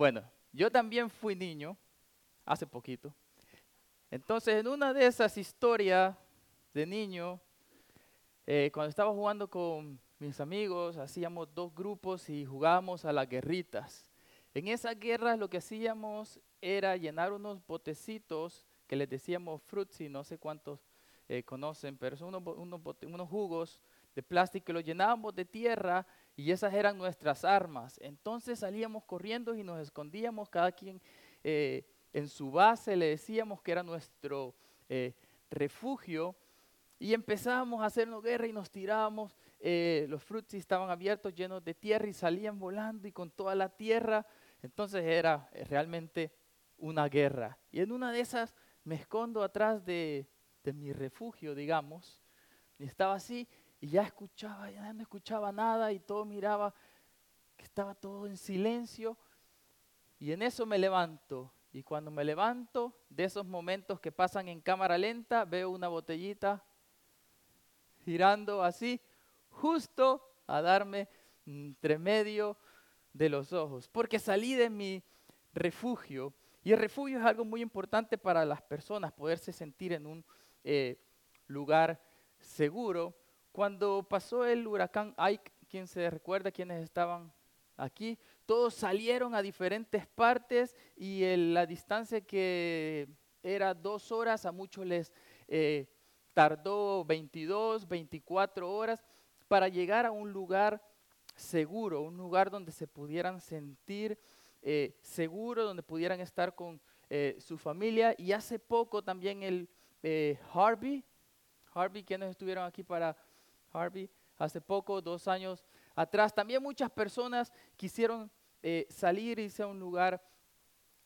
Bueno, yo también fui niño hace poquito. Entonces, en una de esas historias de niño, eh, cuando estaba jugando con mis amigos, hacíamos dos grupos y jugábamos a las guerritas. En esas guerras lo que hacíamos era llenar unos botecitos que les decíamos frutzi, no sé cuántos eh, conocen, pero son unos, unos, jugos de plástico que los llenábamos de tierra y esas eran nuestras armas. Entonces salíamos corriendo y nos escondíamos, cada quien eh, en su base, le decíamos que era nuestro eh, refugio y empezábamos a hacernos guerra y nos tirábamos. los frutis estaban abiertos, llenos de tierra y salían volando y con toda la tierra. Entonces era realmente una guerra. Y en una de esas me escondo atrás de, mi refugio, digamos, y estaba así y ya escuchaba, ya no escuchaba nada y todo miraba que estaba todo en silencio. Y en eso me levanto. Y cuando me levanto, de esos momentos que pasan en cámara lenta, veo una botellita girando así, justo a darme entre medio de los ojos. Porque salí de mi refugio y el refugio es algo muy importante para las personas, poderse sentir en un eh, lugar seguro. Cuando pasó el huracán Ike, quien se recuerda quienes estaban aquí, todos salieron a diferentes partes y la distancia que era dos horas, a muchos les eh, tardó 22, 24 horas para llegar a un lugar seguro, un lugar donde se pudieran sentir eh, seguro, donde pudieran estar con eh, su familia. Y hace poco también el eh, Harvey, Harvey, quienes estuvieron aquí para Harvey, hace poco, dos años atrás, también muchas personas quisieron salir y irse a un lugar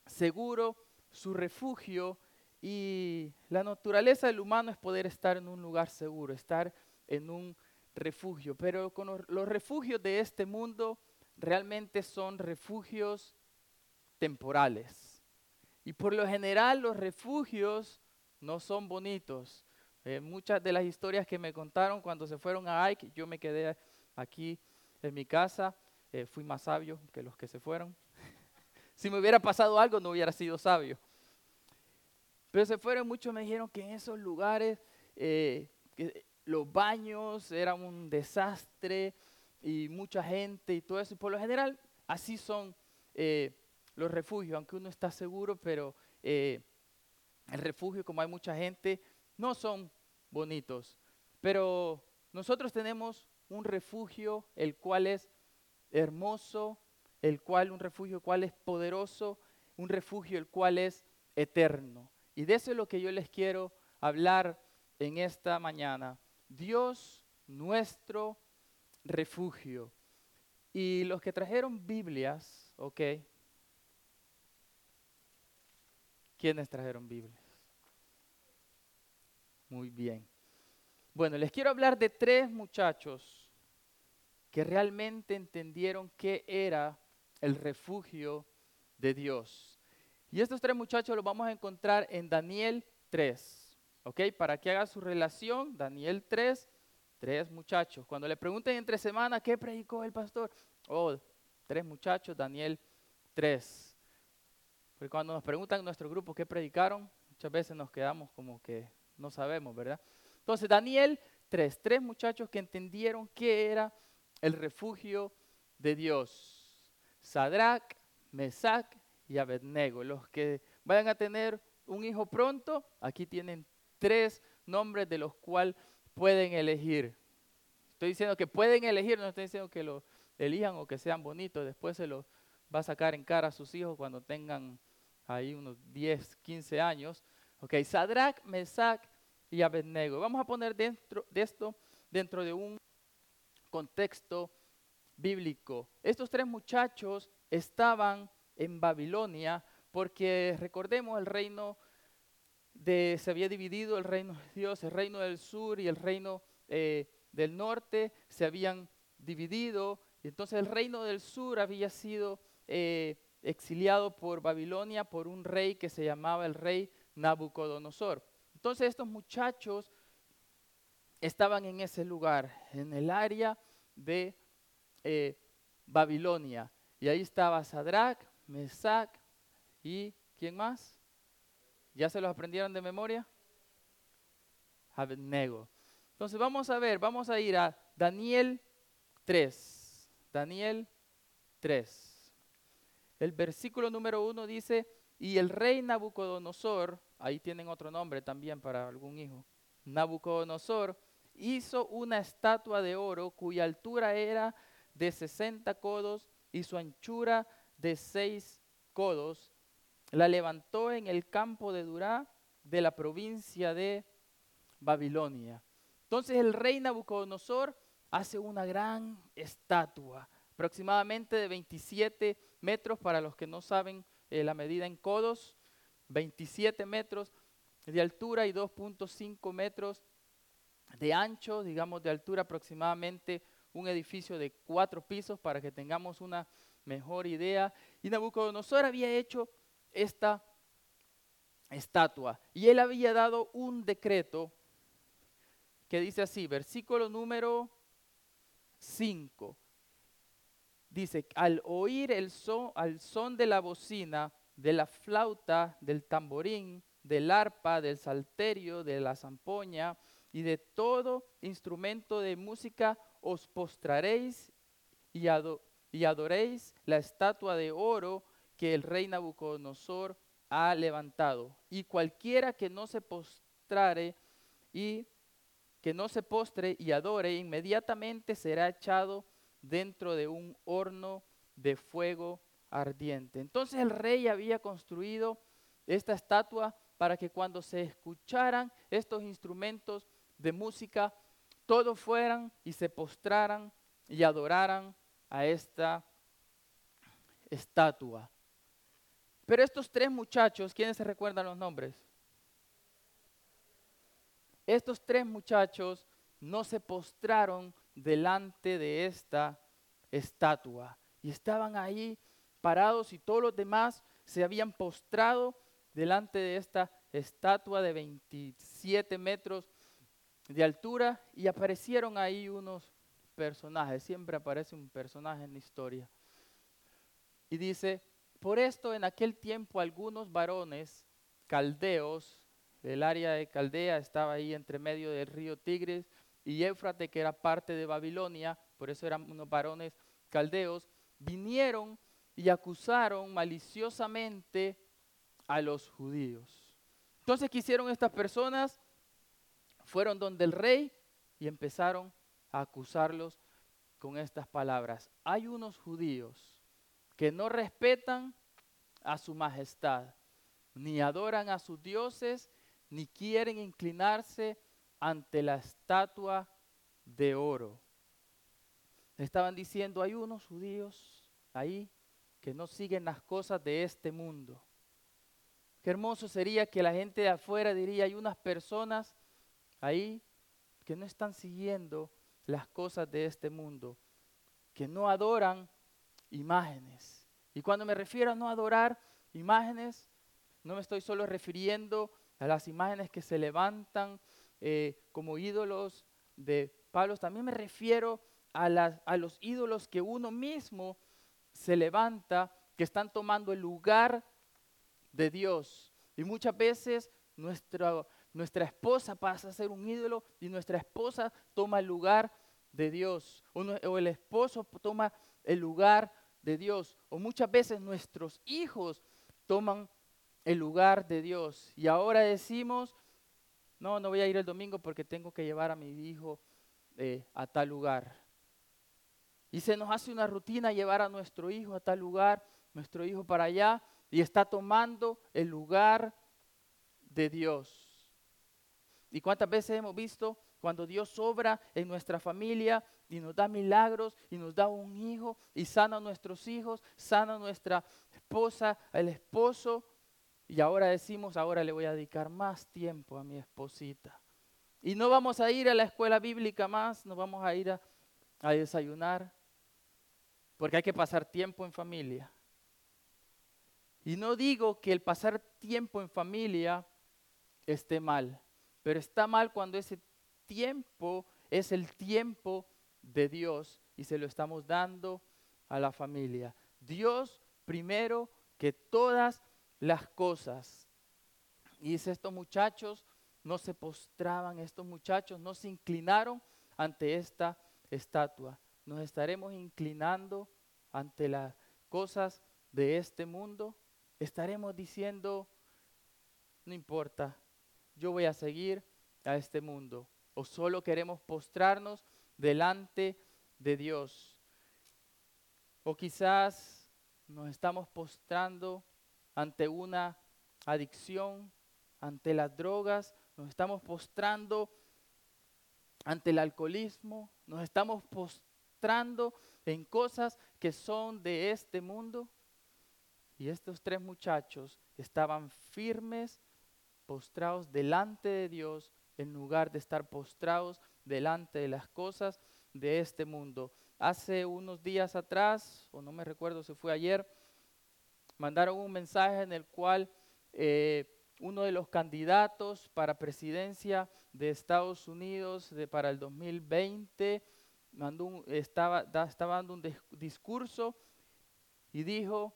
seguro, su refugio. Y la naturaleza del humano es poder estar en un lugar seguro, estar en un refugio. Pero con los refugios de este mundo realmente son refugios temporales. Y por lo general los refugios no son bonitos. Eh, muchas de las historias que me contaron cuando se fueron a Ike, yo me quedé aquí en mi casa, eh, fui más sabio que los que se fueron. si me hubiera pasado algo no hubiera sido sabio. Pero se fueron muchos, me dijeron que en esos lugares eh, los baños eran un desastre y mucha gente y todo eso. Y por lo general así son los refugios, aunque uno está seguro, pero el refugio, como hay mucha gente, no son bonitos. Pero nosotros tenemos un refugio el cual es hermoso, el cual un refugio el cual es poderoso, un refugio el cual es eterno. Y de eso es lo que yo les quiero hablar en esta mañana. Dios nuestro refugio. Y los que trajeron Biblias, ok, ¿Quiénes trajeron Biblias? Muy bien. Bueno, les quiero hablar de tres muchachos que realmente entendieron qué era el refugio de Dios. Y estos tres muchachos los vamos a encontrar en Daniel 3. ¿Ok? Para que haga su relación, Daniel 3, tres muchachos. Cuando le pregunten entre semana, ¿qué predicó el pastor? Oh, tres muchachos, Daniel 3. Porque cuando nos preguntan en nuestro grupo qué predicaron, muchas veces nos quedamos como que no sabemos, ¿verdad? Entonces, Daniel 3, tres muchachos que entendieron qué era el refugio de Dios. Sadrach, Mesach y Abednego. Los que vayan a tener un hijo pronto, aquí tienen tres nombres de los cuales pueden elegir. Estoy diciendo que pueden elegir, no estoy diciendo que lo elijan o que sean bonitos, después se los va a sacar en cara a sus hijos cuando tengan ahí unos 10, 15 años. Ok, Sadrach, Mesach y Abednego. Vamos a poner dentro de esto dentro de un contexto bíblico. Estos tres muchachos estaban en Babilonia porque recordemos el reino de, se había dividido el reino de Dios, el reino del sur y el reino eh, del norte se habían dividido. Entonces el reino del sur había sido eh, exiliado por Babilonia por un rey que se llamaba el rey Nabucodonosor. Entonces estos muchachos estaban en ese lugar, en el área de eh, Babilonia. Y ahí estaba Sadrach, Mesac y ¿quién más? ¿Ya se los aprendieron de memoria? Abednego. Entonces vamos a ver, vamos a ir a Daniel 3. Daniel 3. El versículo número 1 dice, y el rey Nabucodonosor, ahí tienen otro nombre también para algún hijo, Nabucodonosor hizo una estatua de oro cuya altura era de 60 codos y su anchura de 6 codos. La levantó en el campo de Durá de la provincia de Babilonia. Entonces el rey Nabucodonosor hace una gran estatua, aproximadamente de 27 metros para los que no saben eh, la medida en codos, 27 metros de altura y 2.5 metros de ancho, digamos de altura aproximadamente un edificio de cuatro pisos para que tengamos una mejor idea. Y Nabucodonosor había hecho esta estatua y él había dado un decreto que dice así, versículo número 5. Dice, al oír el son, al son de la bocina, de la flauta, del tamborín, del arpa, del salterio, de la zampoña y de todo instrumento de música, os postraréis y, y adoréis la estatua de oro que el rey Nabucodonosor ha levantado. Y cualquiera que no se postrare y que no se postre y adore, inmediatamente será echado dentro de un horno de fuego Entonces el rey había construido esta estatua para que cuando se escucharan estos instrumentos de música, todos fueran y se postraran y adoraran a esta estatua. Pero estos tres muchachos, ¿quiénes se recuerdan los nombres? Estos tres muchachos no se postraron delante de esta estatua y estaban ahí parados y todos los demás se habían postrado delante de esta estatua de 27 metros de altura y aparecieron ahí unos personajes, siempre aparece un personaje en la historia. Y dice, por esto en aquel tiempo algunos varones caldeos el área de Caldea estaba ahí entre medio del río Tigris y Éufrate, que era parte de Babilonia, por eso eran unos varones caldeos, vinieron y acusaron maliciosamente a los judíos. Entonces, ¿qué hicieron estas personas? Fueron donde el rey y empezaron a acusarlos con estas palabras. Hay unos judíos que no respetan a su majestad, ni adoran a sus dioses, ni quieren inclinarse ante la estatua de oro. Estaban diciendo, hay unos judíos ahí que no siguen las cosas de este mundo. Qué hermoso sería que la gente de afuera diría, hay unas personas ahí que no están siguiendo las cosas de este mundo, que no adoran imágenes. Y cuando me refiero a no adorar imágenes, no me estoy solo refiriendo a las imágenes que se levantan eh, como ídolos de palos. También me refiero a, a los ídolos que uno mismo se levanta, que están tomando el lugar de Dios. Y muchas veces nuestra, nuestra esposa pasa a ser un ídolo y nuestra esposa toma el lugar de Dios. O, el esposo toma el lugar de Dios. O muchas veces nuestros hijos toman el lugar de Dios. Y ahora decimos, no, no voy a ir el domingo porque tengo que llevar a mi hijo eh, a tal lugar. Y se nos hace una rutina llevar a nuestro hijo a tal lugar, nuestro hijo para allá, y está tomando el lugar de Dios. ¿Y cuántas veces hemos visto cuando Dios obra en nuestra familia y nos da milagros y nos da un hijo y sana a nuestros hijos, sana a nuestra esposa, al esposo? Y ahora decimos, ahora le voy a dedicar más tiempo a mi esposita. Y no vamos a ir a la escuela bíblica más, no vamos a ir a, a desayunar, porque hay que pasar tiempo en familia. Y no digo que el pasar tiempo en familia esté mal, pero está mal cuando ese tiempo es el tiempo de Dios y se lo estamos dando a la familia. Dios primero que todas las cosas. Y dice, estos muchachos no se postraban, estos muchachos no se inclinaron ante esta estatua. Nos estaremos inclinando ante las cosas de este mundo. Estaremos diciendo, no importa, yo voy a seguir a este mundo. O solo queremos postrarnos delante de Dios. O quizás nos estamos postrando ante una adicción, ante las drogas, nos estamos postrando ante el alcoholismo, nos estamos postrando en cosas que son de este mundo. Y estos tres muchachos estaban firmes, postrados delante de Dios, en lugar de estar postrados delante de las cosas de este mundo. Hace unos días atrás, o no me recuerdo si fue ayer, mandaron un mensaje en el cual eh, uno de los candidatos para presidencia de Estados Unidos de, para el 2020 mandó estaba, estaba dando un discurso y dijo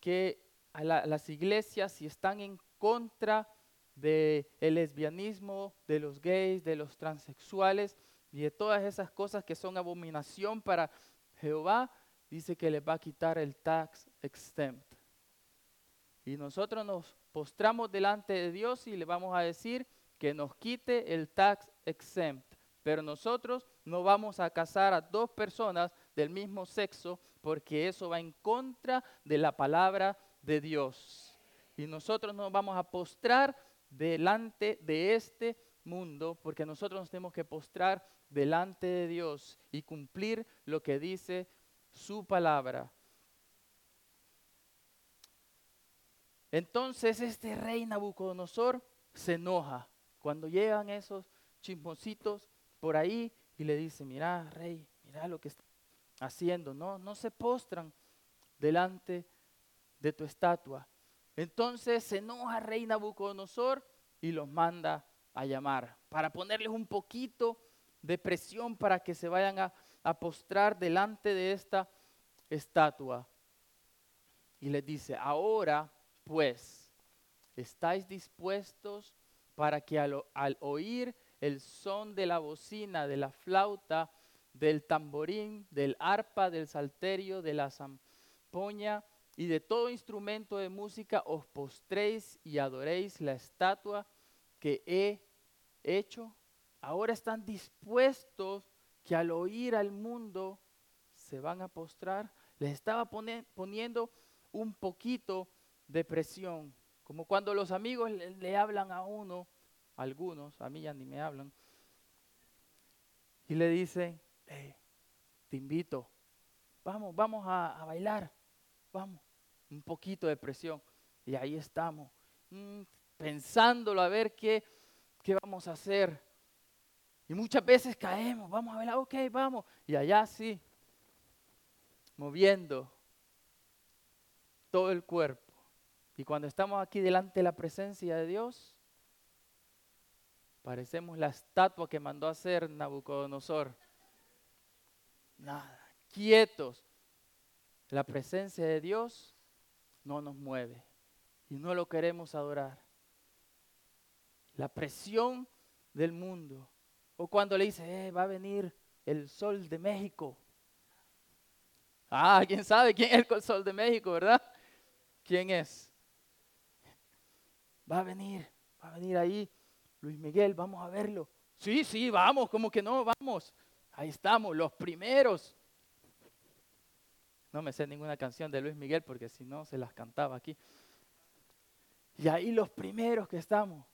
que a las iglesias si están en contra del lesbianismo, de los gays, de los transexuales y de todas esas cosas que son abominación para Jehová, dice que les va a quitar el tax exempt. Y nosotros nos postramos delante de Dios y le vamos a decir que nos quite el tax exempt. Pero nosotros no vamos a casar a dos personas del mismo sexo porque eso va en contra de la palabra de Dios. Y nosotros nos vamos a postrar delante de este mundo porque nosotros nos tenemos que postrar delante de Dios y cumplir lo que dice su palabra. Entonces este rey Nabucodonosor se enoja cuando llegan esos chismositos por ahí y le dice, mira rey, mira lo que está haciendo, no, no se postran delante de tu estatua. Entonces se enoja rey Nabucodonosor y los manda a llamar para ponerles un poquito de presión para que se vayan a, postrar delante de esta estatua. Y les dice, ahora pues, ¿estáis dispuestos para que al, oír el son de la bocina, de la flauta, del tamborín, del arpa, del salterio, de la zampoña y de todo instrumento de música, os postréis y adoréis la estatua que he hecho? Ahora están dispuestos que al oír al mundo se van a postrar. Les estaba poniendo un poquito depresión, como cuando los amigos le, hablan a uno, algunos, a mí ya ni me hablan, y le dicen, te invito, vamos, vamos a, bailar, vamos, un poquito de presión. Y ahí estamos, mm, pensándolo a ver qué, qué vamos a hacer. Y muchas veces caemos, vamos a bailar, ok, vamos. Y allá sí, moviendo todo el cuerpo. Y cuando estamos aquí delante de la presencia de Dios, parecemos la estatua que mandó a hacer Nabucodonosor. Nada, quietos. La presencia de Dios no nos mueve y no lo queremos adorar. La presión del mundo. O cuando le dice, eh, va a venir el sol de México. Ah, ¿quién sabe quién es el sol de México, verdad? ¿Quién es? va a venir, va a venir ahí Luis Miguel, vamos a verlo. Sí, sí, vamos, como que no, vamos. Ahí estamos, los primeros. No me sé ninguna canción de Luis Miguel porque si no se las cantaba aquí. Y ahí los primeros que estamos.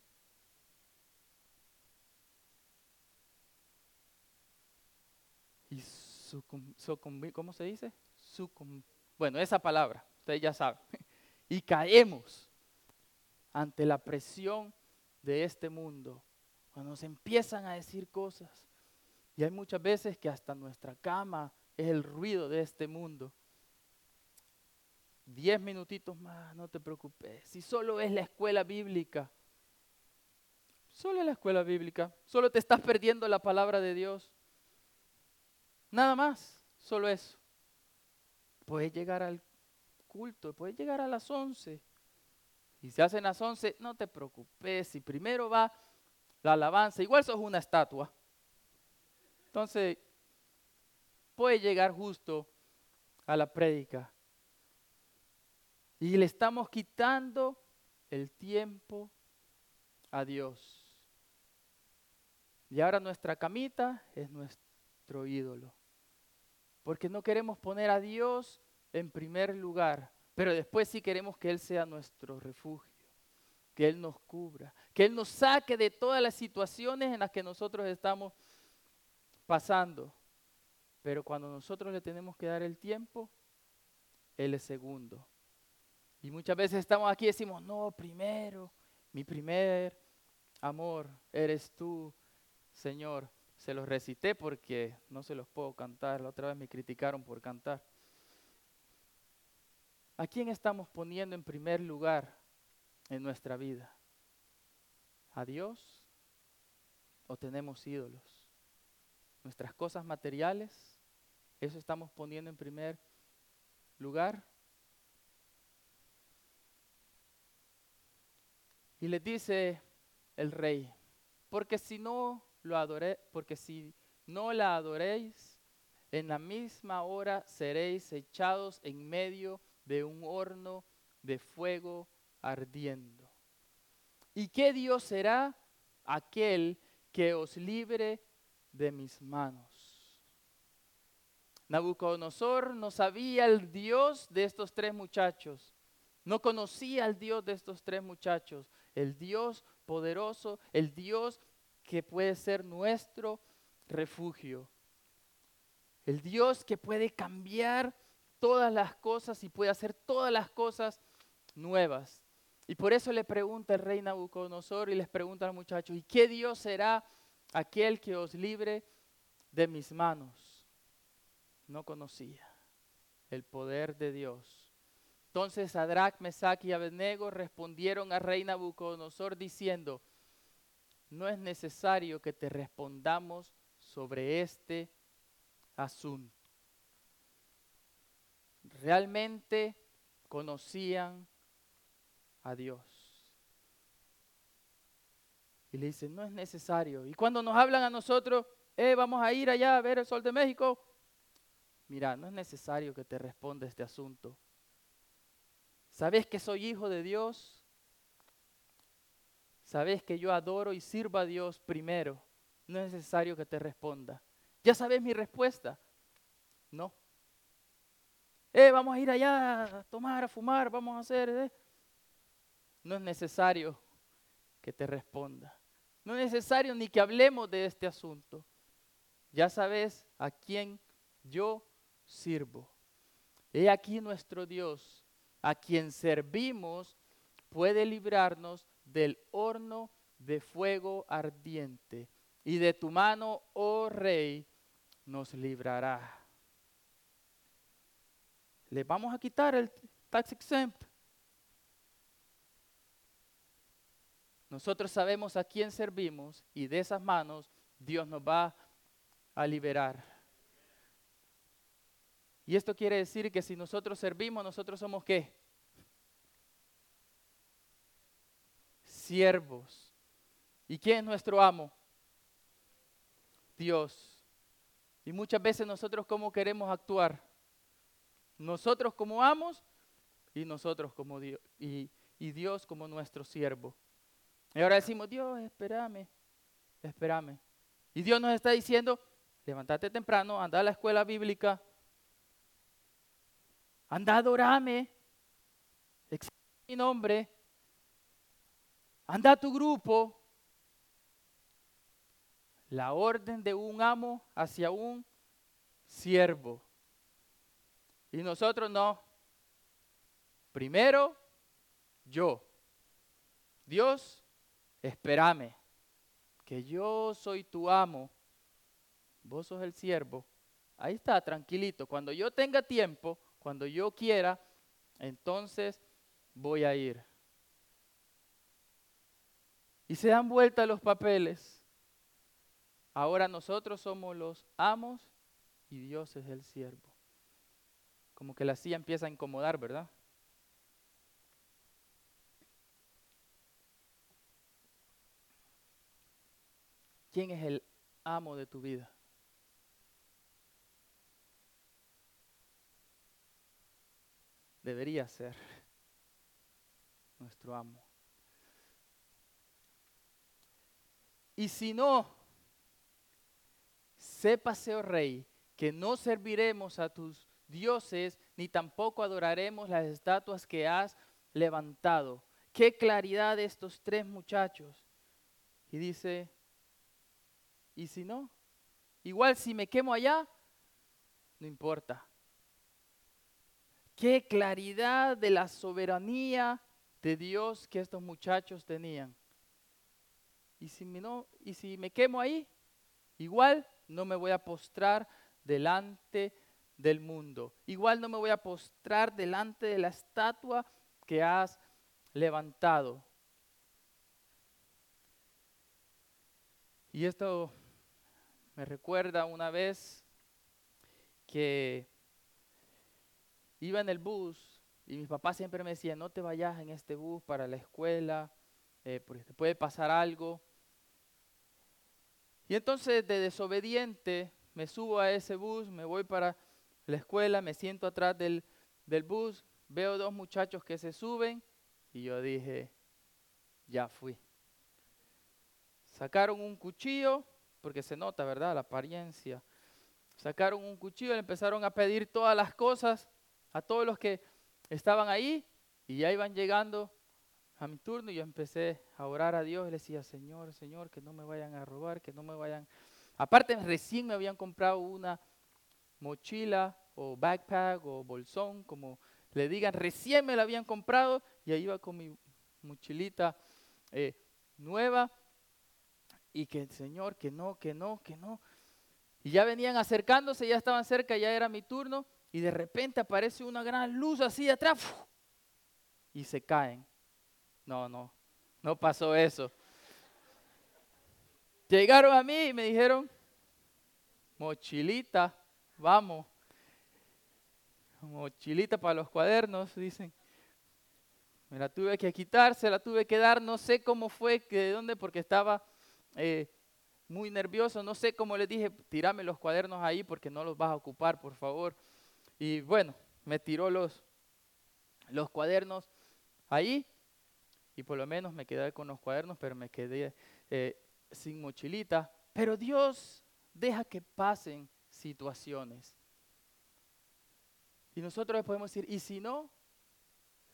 Y sucumbir, ¿cómo se dice? bueno, esa palabra, ustedes ya saben. Y caemos ante la presión de este mundo, cuando nos empiezan a decir cosas. Y hay muchas veces que hasta nuestra cama es el ruido de este mundo. Diez minutitos más, no te preocupes. Si solo es la escuela bíblica, solo es la escuela bíblica, solo te estás perdiendo la palabra de Dios. Nada más, solo eso. Puedes llegar al culto, puedes llegar a las 11. Y si hacen las 11, no te preocupes, si primero va la alabanza, igual sos una estatua. Entonces, puede llegar justo a la prédica. Y le estamos quitando el tiempo a Dios. Y ahora nuestra camita es nuestro ídolo. Porque no queremos poner a Dios en primer lugar, pero después sí queremos que Él sea nuestro refugio, que Él nos cubra, que Él nos saque de todas las situaciones en las que nosotros estamos pasando. Pero cuando nosotros le tenemos que dar el tiempo, Él es segundo. Y muchas veces estamos aquí y decimos, no, primero, mi primer amor eres tú, Señor. Se los recité porque no se los puedo cantar. La otra vez me criticaron por cantar. ¿A quién estamos poniendo en primer lugar en nuestra vida? ¿A Dios o tenemos ídolos? ¿Nuestras cosas materiales? ¿Eso estamos poniendo en primer lugar? Y le dice el rey, porque si no lo adoré, porque si no la adoréis, en la misma hora seréis echados en medio de un horno de fuego ardiendo. ¿Y qué Dios será? Aquel que os libre de mis manos. Nabucodonosor no sabía el Dios de estos tres muchachos. No conocía al Dios de estos tres muchachos. El Dios poderoso, el Dios que puede ser nuestro refugio. El Dios que puede cambiar todas las cosas y puede hacer todas las cosas nuevas. Y por eso le pregunta el rey Nabucodonosor y les pregunta al muchacho, ¿y qué Dios será aquel que os libre de mis manos? No conocía el poder de Dios. Entonces Sadrach, Mesach y Abednego respondieron al rey Nabucodonosor diciendo, no es necesario que te respondamos sobre este asunto realmente conocían a Dios. Y le dicen, no es necesario. Y cuando nos hablan a nosotros, eh, vamos a ir allá a ver el sol de México. Mira, no es necesario que te responda este asunto. ¿Sabes que soy hijo de Dios? ¿Sabes que yo adoro y sirvo a Dios primero? No es necesario que te responda. ¿Ya sabes mi respuesta? No eh, vamos a ir allá a tomar, a fumar, vamos a hacer. Eh. No es necesario que te responda. No es necesario ni que hablemos de este asunto. Ya sabes a quién yo sirvo. He aquí nuestro Dios, a quien servimos, puede librarnos del horno de fuego ardiente. Y de tu mano, oh rey, nos librará le vamos a quitar el tax exempt. Nosotros sabemos a quién servimos y de esas manos Dios nos va a liberar. Y esto quiere decir que si nosotros servimos, nosotros somos qué? Siervos. ¿Y quién es nuestro amo? Dios. Y muchas veces nosotros cómo queremos actuar. Nosotros como amos y nosotros como Dios y, Dios como nuestro siervo. Y ahora decimos, Dios, espérame, espérame. Y Dios nos está diciendo, levántate temprano, anda a la escuela bíblica, anda a adorarme, mi nombre, anda a tu grupo. La orden de un amo hacia un siervo. Y nosotros no. Primero, yo. Dios, espérame, que yo soy tu amo, vos sos el siervo. Ahí está, tranquilito. Cuando yo tenga tiempo, cuando yo quiera, entonces voy a ir. Y se dan vuelta los papeles. Ahora nosotros somos los amos y Dios es el siervo como que la silla empieza a incomodar, ¿verdad? ¿Quién es el amo de tu vida? Debería ser nuestro amo. Y si no, sépase, oh rey, que no serviremos a tus dioses, ni tampoco adoraremos las estatuas que has levantado. Qué claridad de estos tres muchachos. Y dice, ¿y si no? Igual si me quemo allá, no importa. Qué claridad de la soberanía de Dios que estos muchachos tenían. Y si, me no, y si me quemo ahí, igual no me voy a postrar delante del mundo. Igual no me voy a postrar delante de la estatua que has levantado. Y esto me recuerda una vez que iba en el bus y mis papás siempre me decían, no te vayas en este bus para la escuela, eh, porque te puede pasar algo. Y entonces de desobediente me subo a ese bus, me voy para la escuela, me siento atrás del, del bus, veo dos muchachos que se suben y yo dije, ya fui. Sacaron un cuchillo, porque se nota, ¿verdad? La apariencia. Sacaron un cuchillo, le empezaron a pedir todas las cosas a todos los que estaban ahí y ya iban llegando a mi turno y yo empecé a orar a Dios y le decía, Señor, Señor, que no me vayan a robar, que no me vayan... Aparte, recién me habían comprado una mochila o backpack o bolsón, como le digan, recién me la habían comprado y ahí iba con mi mochilita eh, nueva y que, Señor, que no, que no, que no. Y ya venían acercándose, ya estaban cerca, ya era mi turno y de repente aparece una gran luz así de atrás y se caen. No, no, no pasó eso. Llegaron a mí y me dijeron, mochilita, vamos. Mochilita para los cuadernos, dicen. Me la tuve que quitar, se la tuve que dar, no sé cómo fue, que de dónde, porque estaba eh, muy nervioso, no sé cómo le dije, tirame los cuadernos ahí porque no los vas a ocupar, por favor. Y bueno, me tiró los, los cuadernos ahí y por lo menos me quedé con los cuadernos, pero me quedé eh, sin mochilita. Pero Dios deja que pasen situaciones. Y nosotros podemos decir, y si no,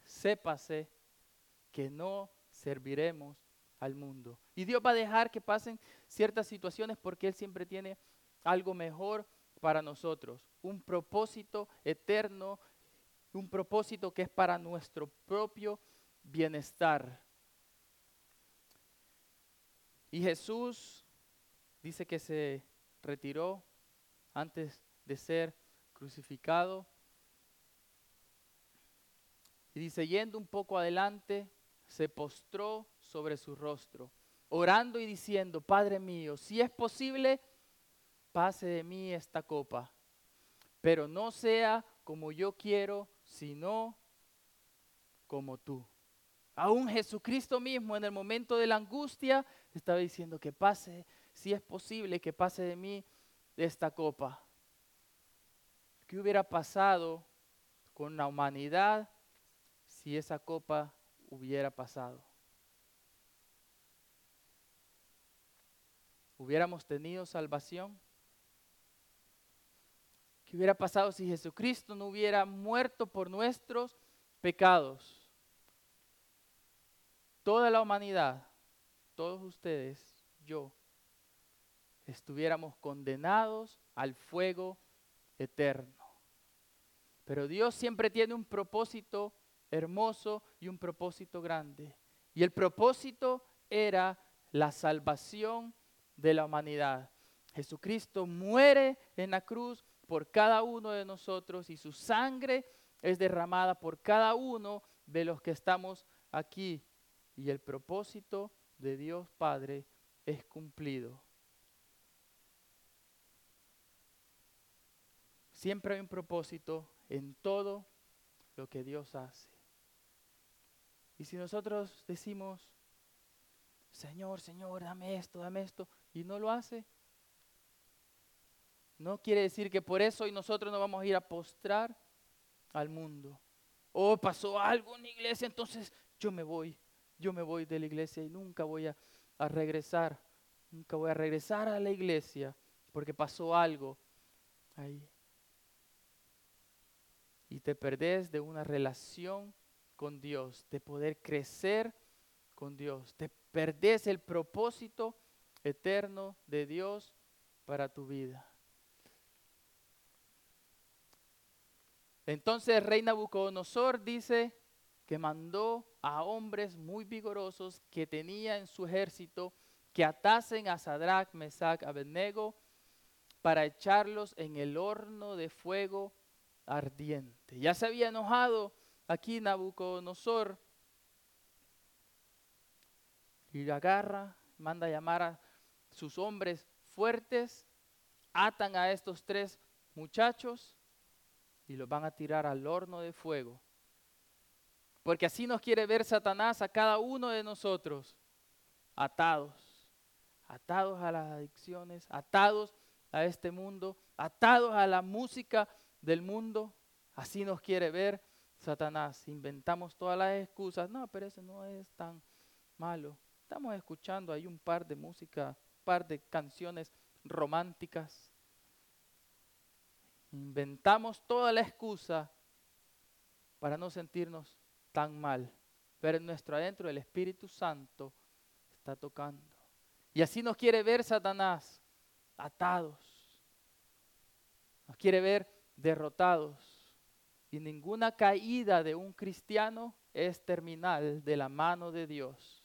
sépase que no serviremos al mundo. Y Dios va a dejar que pasen ciertas situaciones porque Él siempre tiene algo mejor para nosotros, un propósito eterno, un propósito que es para nuestro propio bienestar. Y Jesús dice que se retiró antes de ser crucificado. Y dice, yendo un poco adelante, se postró sobre su rostro, orando y diciendo, Padre mío, si es posible, pase de mí esta copa, pero no sea como yo quiero, sino como tú. Aún Jesucristo mismo en el momento de la angustia estaba diciendo que pase, si es posible, que pase de mí esta copa. ¿Qué hubiera pasado con la humanidad si esa copa hubiera pasado? ¿Hubiéramos tenido salvación? ¿Qué hubiera pasado si Jesucristo no hubiera muerto por nuestros pecados? toda la humanidad, todos ustedes, yo, estuviéramos condenados al fuego eterno. Pero Dios siempre tiene un propósito hermoso y un propósito grande. Y el propósito era la salvación de la humanidad. Jesucristo muere en la cruz por cada uno de nosotros y su sangre es derramada por cada uno de los que estamos aquí y el propósito de Dios Padre es cumplido. Siempre hay un propósito en todo lo que Dios hace. Y si nosotros decimos, Señor, Señor, dame esto, dame esto, y no lo hace. No quiere decir que por eso hoy nosotros nos vamos a ir a postrar al mundo. O pasó algo en la iglesia, entonces yo me voy, yo me voy de la iglesia y nunca voy a, a regresar, nunca voy a regresar a la iglesia porque pasó algo ahí. Y te perdés de una relación con Dios, de poder crecer con Dios. Te perdés el propósito eterno de Dios para tu vida. Entonces el rey Nabucodonosor dice que mandó a hombres muy vigorosos que tenía en su ejército que atasen a Sadrach, Mesach, Abednego para echarlos en el horno de fuego ardiente. Ya se había enojado aquí Nabucodonosor y agarra, manda a llamar a sus hombres fuertes, atan a estos tres muchachos y los van a tirar al horno de fuego. Porque así nos quiere ver Satanás a cada uno de nosotros, atados, atados a las adicciones, atados a este mundo, atados a la música del mundo. Así nos quiere ver Satanás. Inventamos todas las excusas. No, pero eso no es tan malo. Estamos escuchando ahí un par de música, un par de canciones románticas Inventamos toda la excusa para no sentirnos tan mal. Pero en nuestro adentro el Espíritu Santo está tocando. Y así nos quiere ver Satanás atados. Nos quiere ver derrotados. Y ninguna caída de un cristiano es terminal de la mano de Dios.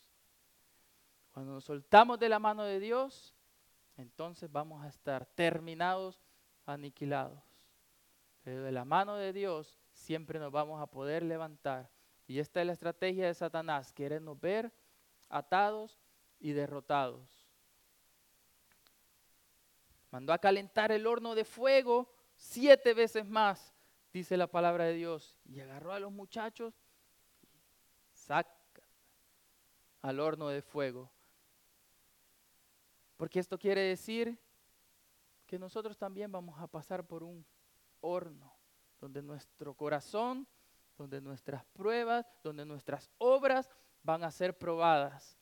Cuando nos soltamos de la mano de Dios, entonces vamos a estar terminados, aniquilados. Pero de la mano de Dios siempre nos vamos a poder levantar. Y esta es la estrategia de Satanás, querernos ver atados y derrotados. Mandó a calentar el horno de fuego siete veces más, dice la palabra de Dios. Y agarró a los muchachos saca al horno de fuego. Porque esto quiere decir que nosotros también vamos a pasar por un horno, donde nuestro corazón, donde nuestras pruebas, donde nuestras obras van a ser probadas.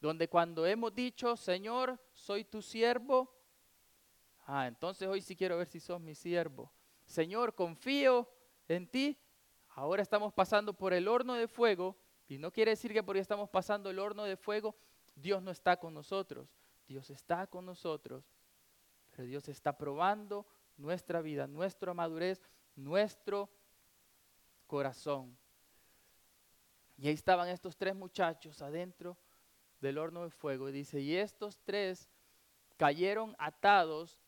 Donde cuando hemos dicho, Señor, soy tu siervo, ah, entonces hoy sí quiero ver si sos mi siervo. Señor, confío en ti. Ahora estamos pasando por el horno de fuego y no quiere decir que porque estamos pasando el horno de fuego, Dios no está con nosotros. Dios está con nosotros, pero Dios está probando nuestra vida, nuestra madurez, nuestro corazón. Y ahí estaban estos tres muchachos adentro del horno de fuego. Y dice, y estos tres cayeron atados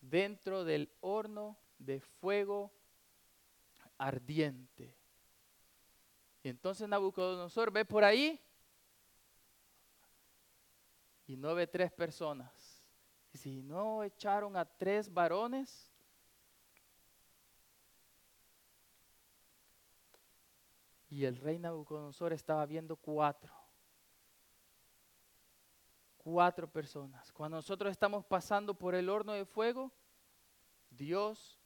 dentro del horno de fuego ardiente. Y entonces Nabucodonosor ve por ahí y no ve tres personas si no echaron a tres varones, y el rey Nabucodonosor estaba viendo cuatro. Cuatro personas. Cuando nosotros estamos pasando por el horno de fuego, Dios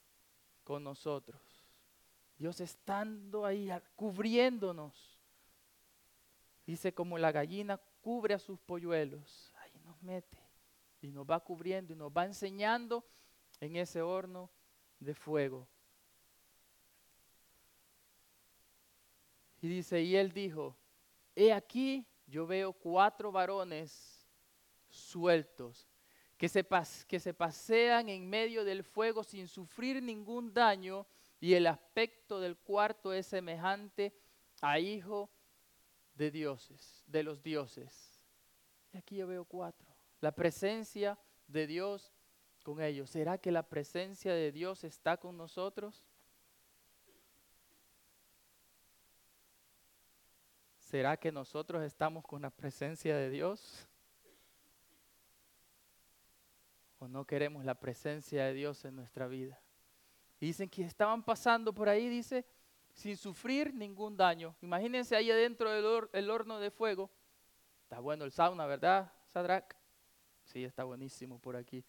con nosotros. Dios estando ahí cubriéndonos. Dice como la gallina cubre a sus polluelos. Ahí nos mete y nos va cubriendo y nos va enseñando en ese horno de fuego. Y dice, y él dijo, he aquí, yo veo cuatro varones sueltos, que se, que se pasean en medio del fuego sin sufrir ningún daño, y el aspecto del cuarto es semejante a hijo de dioses, de los dioses. Y aquí yo veo cuatro la presencia de Dios con ellos. ¿Será que la presencia de Dios está con nosotros? ¿Será que nosotros estamos con la presencia de Dios? ¿O no queremos la presencia de Dios en nuestra vida? dicen que estaban pasando por ahí, dice, sin sufrir ningún daño. Imagínense ahí adentro del horno de fuego. Está bueno el sauna, ¿verdad, Sadrach? Sí, está buenísimo por aquí.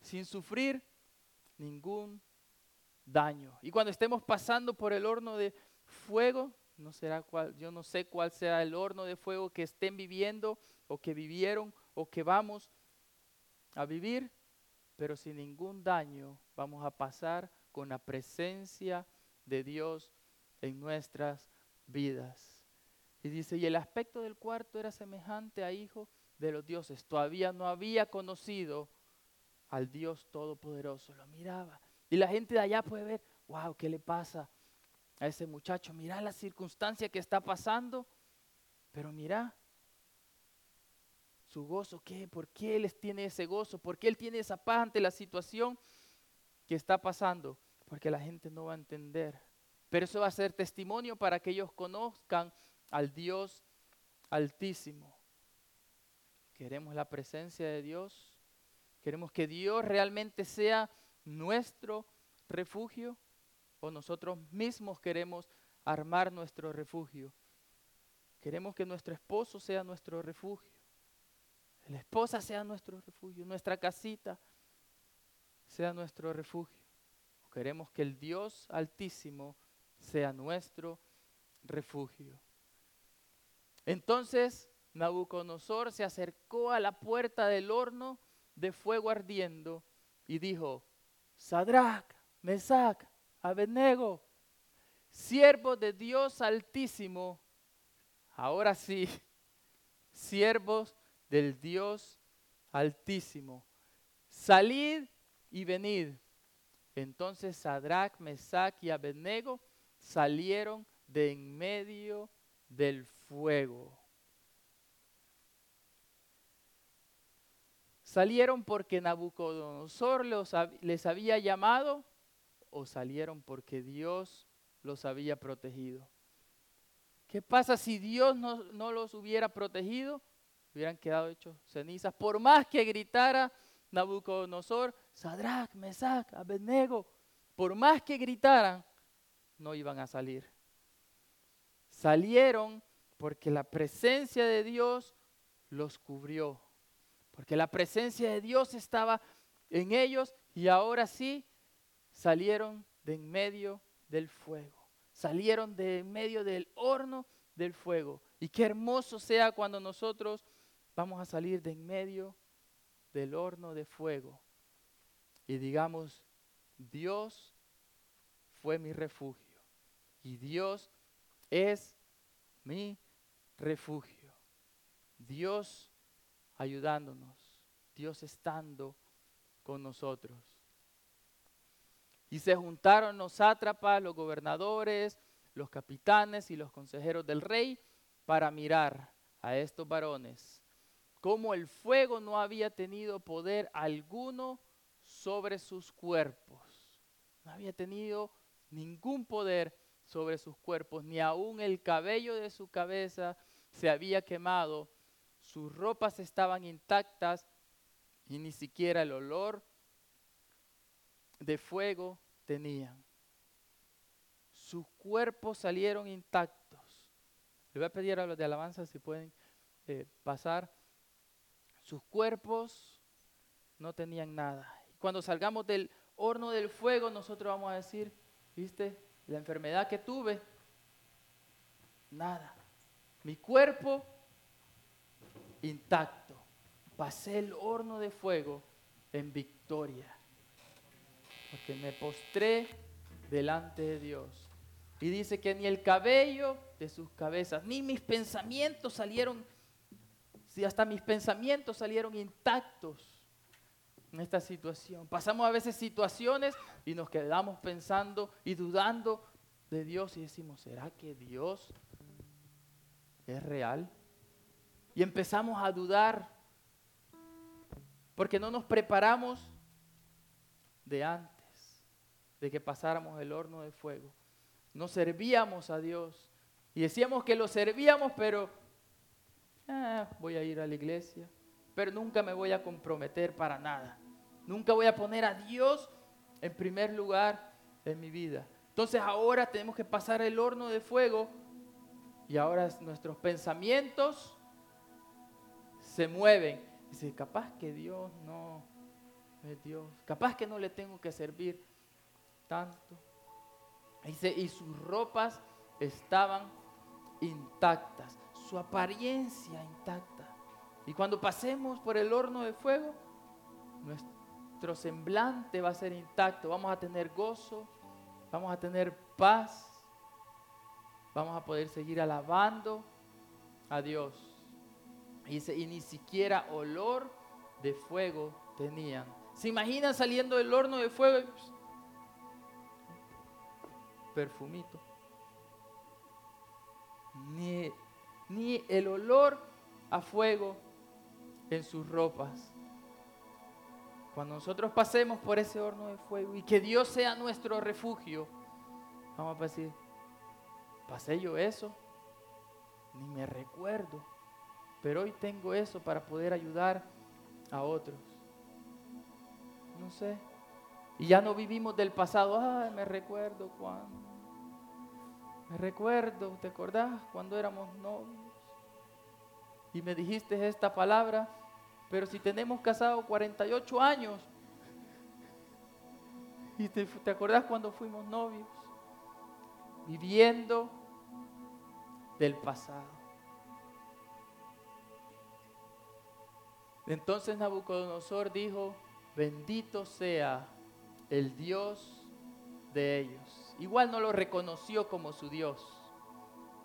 Sin sufrir ningún daño. Y cuando estemos pasando por el horno de fuego, no será cuál, yo no sé cuál será el horno de fuego que estén viviendo o que vivieron o que vamos a vivir, pero sin ningún daño vamos a pasar con la presencia de Dios en nuestras vidas. Y dice, y el aspecto del cuarto era semejante a hijo de los dioses. Todavía no había conocido al Dios Todopoderoso. Lo miraba. Y la gente de allá puede ver, wow, ¿qué le pasa a ese muchacho? Mira la circunstancia que está pasando. Pero mira, su gozo, ¿qué? ¿Por qué él tiene ese gozo? ¿Por qué él tiene esa paz ante la situación que está pasando? Porque la gente no va a entender. Pero eso va a ser testimonio para que ellos conozcan al Dios altísimo. Queremos la presencia de Dios. Queremos que Dios realmente sea nuestro refugio o nosotros mismos queremos armar nuestro refugio. Queremos que nuestro esposo sea nuestro refugio la esposa sea nuestro refugio, nuestra casita sea nuestro refugio. Queremos que el Dios altísimo sea nuestro refugio. Entonces Nabucodonosor se acercó a la puerta del horno de fuego ardiendo y dijo, Sadrach, Mesach, Abednego, siervos de Dios altísimo, ahora sí, siervos del Dios altísimo. Salid y venid. Entonces Sadrach, Mesach y Abednego salieron de en medio del fuego. ¿Salieron porque Nabucodonosor les había llamado o salieron porque Dios los había protegido? ¿Qué pasa si Dios no, no los hubiera protegido? Hubieran quedado hechos cenizas. Por más que gritara Nabucodonosor, Sadrach, Mesach, Abednego, por más que gritaran, no iban a salir. Salieron porque la presencia de Dios los cubrió, porque la presencia de Dios estaba en ellos y ahora sí salieron de en medio del fuego, salieron de en medio del horno del fuego. Y qué hermoso sea cuando nosotros vamos a salir de en medio del horno de fuego y digamos, Dios fue mi refugio y Dios es mi refugio. Dios ayudándonos, Dios estando con nosotros. Y se juntaron los sátrapas, los gobernadores, los capitanes y los consejeros del rey para mirar a estos varones como el fuego no había tenido poder alguno sobre sus cuerpos. No había tenido ningún poder sobre sus cuerpos, ni aun el cabello de su cabeza se había quemado, sus ropas estaban intactas y ni siquiera el olor de fuego tenían. Sus cuerpos salieron intactos. Le voy a pedir a los de alabanza si pueden eh, pasar. Sus cuerpos no tenían nada. Cuando salgamos del horno del fuego, nosotros vamos a decir, ¿viste? La enfermedad que tuve, nada. Mi cuerpo intacto. Pasé el horno de fuego en victoria. Porque me postré delante de Dios. Y dice que ni el cabello de sus cabezas, ni mis pensamientos salieron si hasta mis pensamientos salieron intactos en esta situación. Pasamos a veces situaciones y nos quedamos pensando y dudando de Dios y decimos, ¿será que Dios es real? Y empezamos a dudar porque no nos preparamos de antes de que pasáramos el horno de fuego. No servíamos a Dios y decíamos que lo servíamos, pero Ah, voy a ir a la iglesia, pero nunca me voy a comprometer para nada. Nunca voy a poner a Dios en primer lugar en mi vida. Entonces ahora tenemos que pasar el horno de fuego y ahora nuestros pensamientos se mueven. Dice, capaz que Dios no es Dios. Capaz que no le tengo que servir tanto. Dice, y sus ropas estaban intactas, su apariencia intacta. Y cuando pasemos por el horno de fuego, nuestro semblante va a ser intacto. Vamos a tener gozo, vamos a tener paz, vamos a poder seguir alabando a Dios. Y, y ni siquiera olor de fuego tenían. ¿Se imaginan saliendo del horno de fuego? Perfumito. Ni, ni el olor a fuego en sus ropas. Cuando nosotros pasemos por ese horno de fuego y que Dios sea nuestro refugio, vamos a decir, pasé yo eso, ni me recuerdo, pero hoy tengo eso para poder ayudar a otros. No sé. Y ya no vivimos del pasado, ay, me recuerdo cuando. Recuerdo, ¿te acordás cuando éramos novios? Y me dijiste esta palabra pero si tenemos casado 48 años, y te, te acordás cuando fuimos novios, viviendo del pasado. Entonces Nabucodonosor dijo, bendito sea el Dios de ellos. Igual no lo reconoció como su Dios,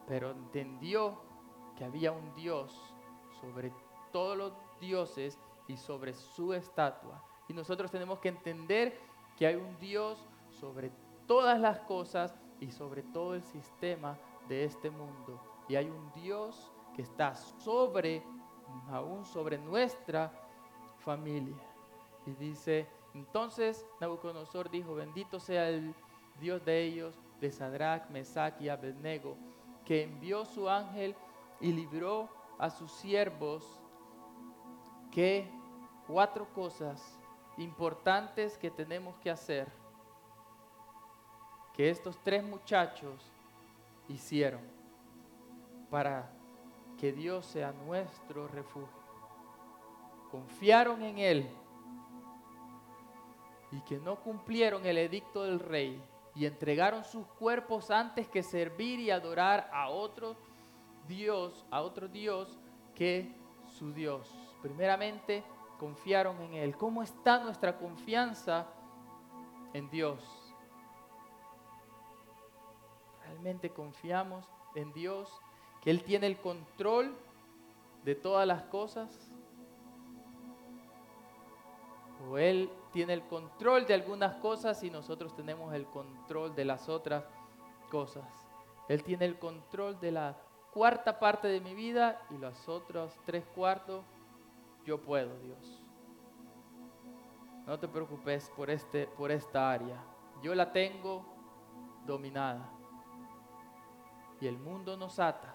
pero entendió que había un Dios sobre todos los dioses y sobre su estatua. Y nosotros tenemos que entender que hay un Dios sobre todas las cosas y sobre todo el sistema de este mundo. Y hay un Dios que está sobre, aún sobre nuestra familia. Y dice, entonces Nabucodonosor dijo, bendito sea el Dios de ellos, de Sadrach, Mesach y Abednego, que envió su ángel y libró a sus siervos que cuatro cosas importantes que tenemos que hacer que estos tres muchachos hicieron para que Dios sea nuestro refugio. Confiaron en Él y que no cumplieron el edicto del rey y entregaron sus cuerpos antes que servir y adorar a otro Dios, a otro Dios que su Dios primeramente confiaron en Él. ¿Cómo está nuestra confianza en Dios? ¿Realmente confiamos en Dios? ¿Que Él tiene el control de todas las cosas? ¿O Él tiene el control de algunas cosas y nosotros tenemos el control de las otras cosas? Él tiene el control de la cuarta parte de mi vida y los otros tres cuartos yo puedo, Dios. No te preocupes por, este, por esta área. Yo la tengo dominada. Y el mundo nos ata.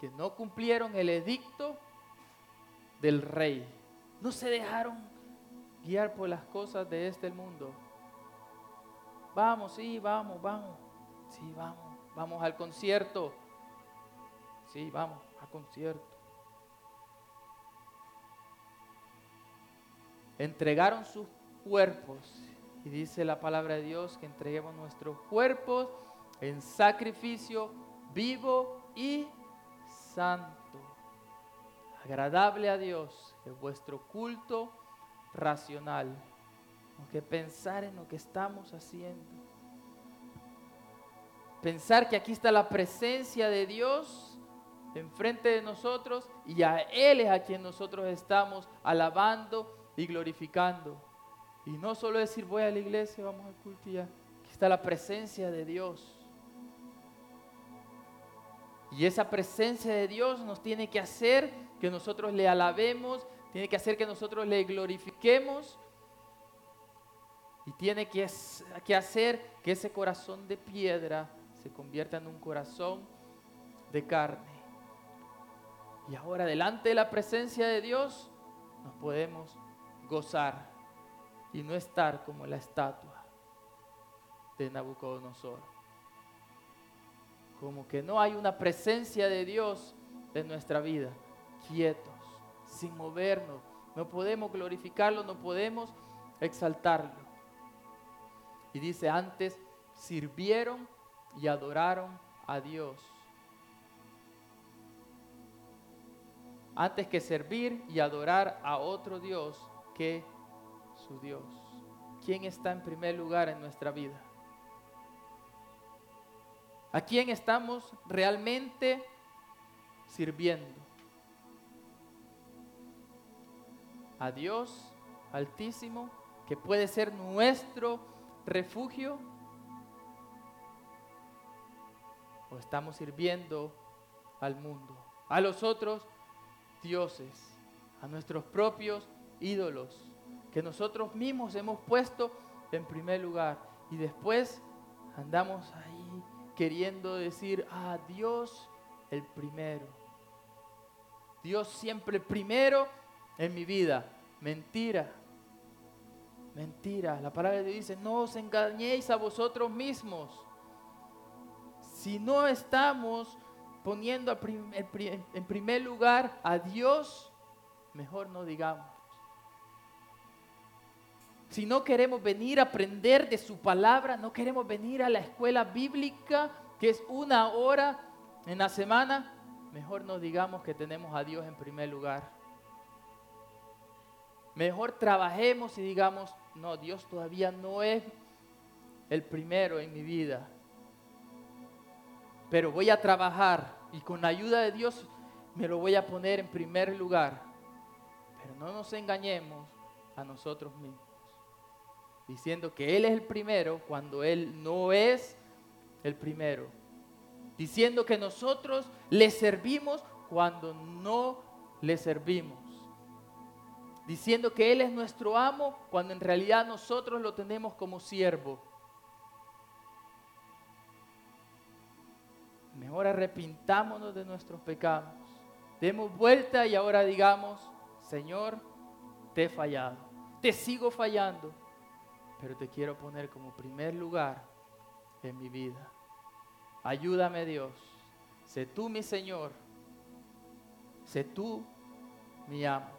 Que no cumplieron el edicto del rey. No se dejaron guiar por las cosas de este mundo. Vamos, sí, vamos, vamos. Sí, vamos. Vamos al concierto. Sí, vamos al concierto. entregaron sus cuerpos. Y dice la palabra de Dios que entreguemos nuestros cuerpos en sacrificio vivo y santo, agradable a Dios, es vuestro culto racional. que pensar en lo que estamos haciendo. Pensar que aquí está la presencia de Dios enfrente de nosotros y a Él es a quien nosotros estamos alabando y glorificando. Y no solo decir voy a la iglesia, vamos al culto y Aquí está la presencia de Dios. Y esa presencia de Dios nos tiene que hacer que nosotros le alabemos, tiene que hacer que nosotros le glorifiquemos y tiene que, hacer que ese corazón de piedra se convierta en un corazón de carne. Y ahora delante de la presencia de Dios nos podemos gozar y no estar como la estatua de Nabucodonosor. Como que no hay una presencia de Dios en nuestra vida, quietos, sin movernos. No podemos glorificarlo, no podemos exaltarlo. Y dice, antes sirvieron y adoraron a Dios. Antes que servir y adorar a otro Dios que su Dios. ¿Quién está en primer lugar en nuestra vida? ¿A quién estamos realmente sirviendo? ¿A Dios Altísimo, que puede ser nuestro refugio? ¿O estamos sirviendo al mundo, a los otros dioses, a nuestros propios ídolos? que nosotros mismos hemos puesto en primer lugar. Y después andamos ahí queriendo decir, ah, Dios el primero. Dios siempre primero en mi vida. Mentira. Mentira. La palabra de Dios dice, no os engañéis a vosotros mismos. Si no estamos poniendo en primer lugar a Dios, mejor no digamos. Si no queremos venir a aprender de su palabra, no queremos venir a la escuela bíblica, que es una hora en la semana, mejor no digamos que tenemos a Dios en primer lugar. Mejor trabajemos y digamos, no, Dios todavía no es el primero en mi vida. Pero voy a trabajar y con la ayuda de Dios me lo voy a poner en primer lugar. Pero no nos engañemos a nosotros mismos diciendo que Él es el primero cuando Él no es el primero. Diciendo que nosotros le servimos cuando no le servimos. Diciendo que Él es nuestro amo cuando en realidad nosotros lo tenemos como siervo. Mejor arrepintámonos de nuestros pecados. Demos vuelta y ahora digamos, Señor, te he fallado. Te sigo fallando pero te quiero poner como primer lugar en mi vida. Ayúdame Dios, sé tú mi Señor, sé tú mi amo.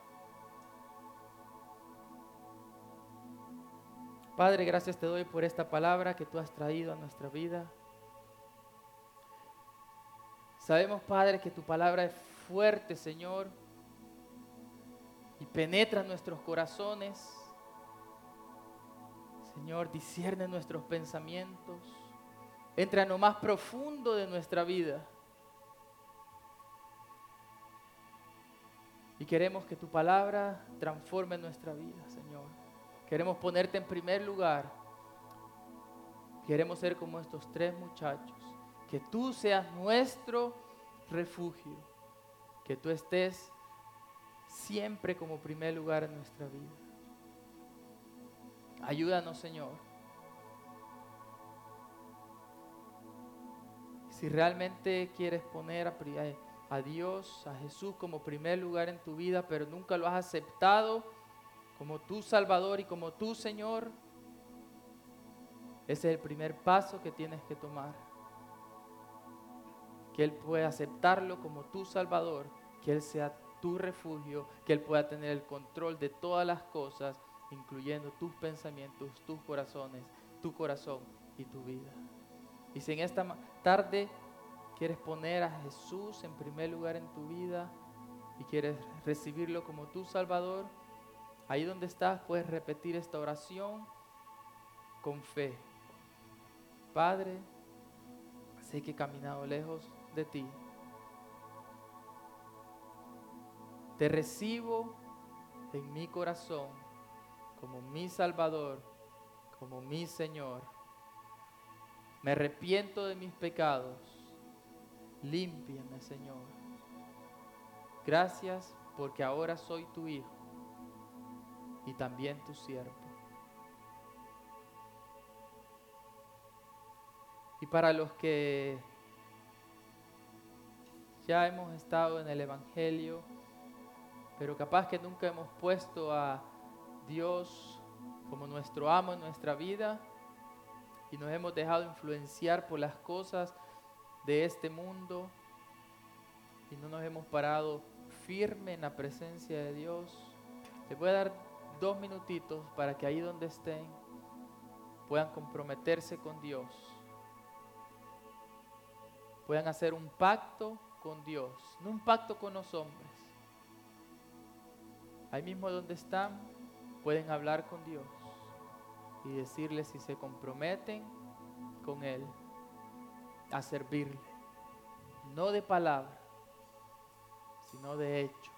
Padre, gracias te doy por esta palabra que tú has traído a nuestra vida. Sabemos, Padre, que tu palabra es fuerte, Señor, y penetra nuestros corazones Señor, discierne nuestros pensamientos. Entra en lo más profundo de nuestra vida. Y queremos que tu palabra transforme nuestra vida. Queremos ponerte en primer lugar. Queremos ser como estos tres muchachos. Que tú seas nuestro refugio. Que tú estés siempre como primer lugar en nuestra vida. Ayúdanos, Señor. Si realmente quieres poner a, Dios, a Jesús como primer lugar en tu vida, pero nunca lo has aceptado como tu Salvador y como tu Señor, ese es el primer paso que tienes que tomar. Que Él pueda aceptarlo como tu Salvador, que Él sea tu refugio, que Él pueda tener el control de todas las cosas incluyendo tus pensamientos, tus corazones, tu corazón y tu vida. Y si en esta tarde quieres poner a Jesús en primer lugar en tu vida y quieres recibirlo como tu Salvador, ahí donde estás puedes repetir esta oración con fe. Padre, sé que he caminado lejos de ti. Te recibo en mi corazón como mi Salvador, como mi Señor. Me arrepiento de mis pecados. Límpiame, Señor. Gracias porque ahora soy tu Hijo y también tu siervo. Y para los que ya hemos estado en el Evangelio, pero capaz que nunca hemos puesto a Dios como nuestro amo en nuestra vida y nos hemos dejado influenciar por las cosas de este mundo y no nos hemos parado firme en la presencia de Dios. Les voy a dar dos minutitos para que ahí donde estén puedan comprometerse con Dios. Puedan hacer un pacto con Dios, no un pacto con los hombres. Ahí mismo donde están, pueden hablar con Dios y decirle si se comprometen con Él a servirle, no de palabra, sino de hecho.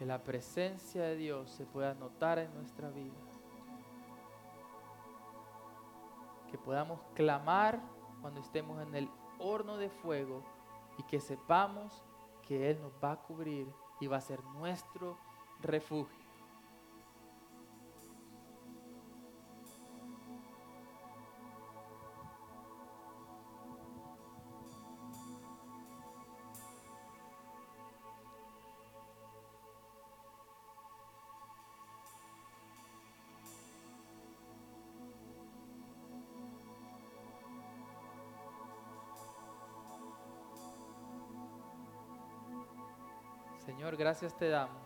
Que la presencia de Dios se pueda notar en nuestra vida. Que podamos clamar cuando estemos en el horno de fuego y que sepamos que Él nos va a cubrir y va a ser nuestro refugio. Gracias te damos,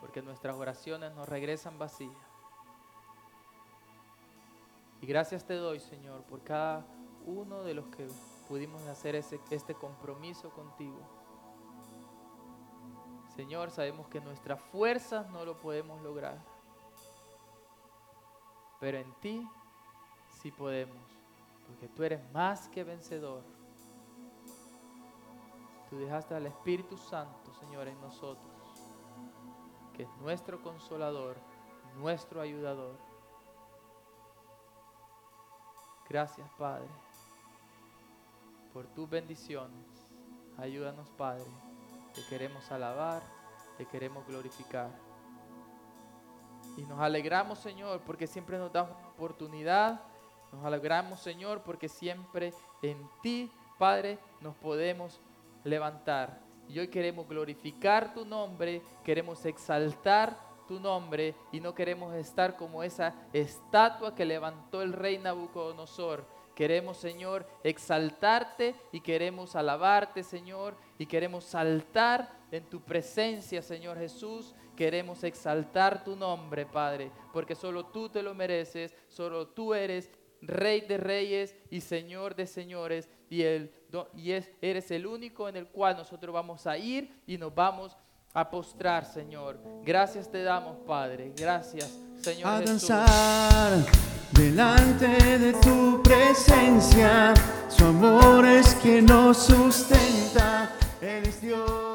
porque nuestras oraciones nos regresan vacías. Y gracias te doy, Señor, por cada uno de los que pudimos hacer ese, este compromiso contigo. Señor, sabemos que nuestras fuerzas no lo podemos lograr, pero en ti sí podemos, porque tú eres más que vencedor. Tú dejaste al Espíritu Santo, Señor, en nosotros, que es nuestro consolador, nuestro ayudador. Gracias, Padre, por tus bendiciones. Ayúdanos, Padre. Te queremos alabar, te queremos glorificar. Y nos alegramos, Señor, porque siempre nos das oportunidad. Nos alegramos, Señor, porque siempre en ti, Padre, nos podemos levantar. Y hoy queremos glorificar tu nombre, queremos exaltar tu nombre y no queremos estar como esa estatua que levantó el rey Nabucodonosor. Queremos, Señor, exaltarte y queremos alabarte, Señor, y queremos saltar en tu presencia, Señor Jesús. Queremos exaltar tu nombre, Padre, porque solo tú te lo mereces, solo tú eres Rey de reyes y Señor de señores, y, el, y es, eres el único en el cual nosotros vamos a ir y nos vamos a postrar, Señor. Gracias te damos, Padre. Gracias, Señor. A danzar delante de tu presencia, su amor es quien nos sustenta, Él es Dios.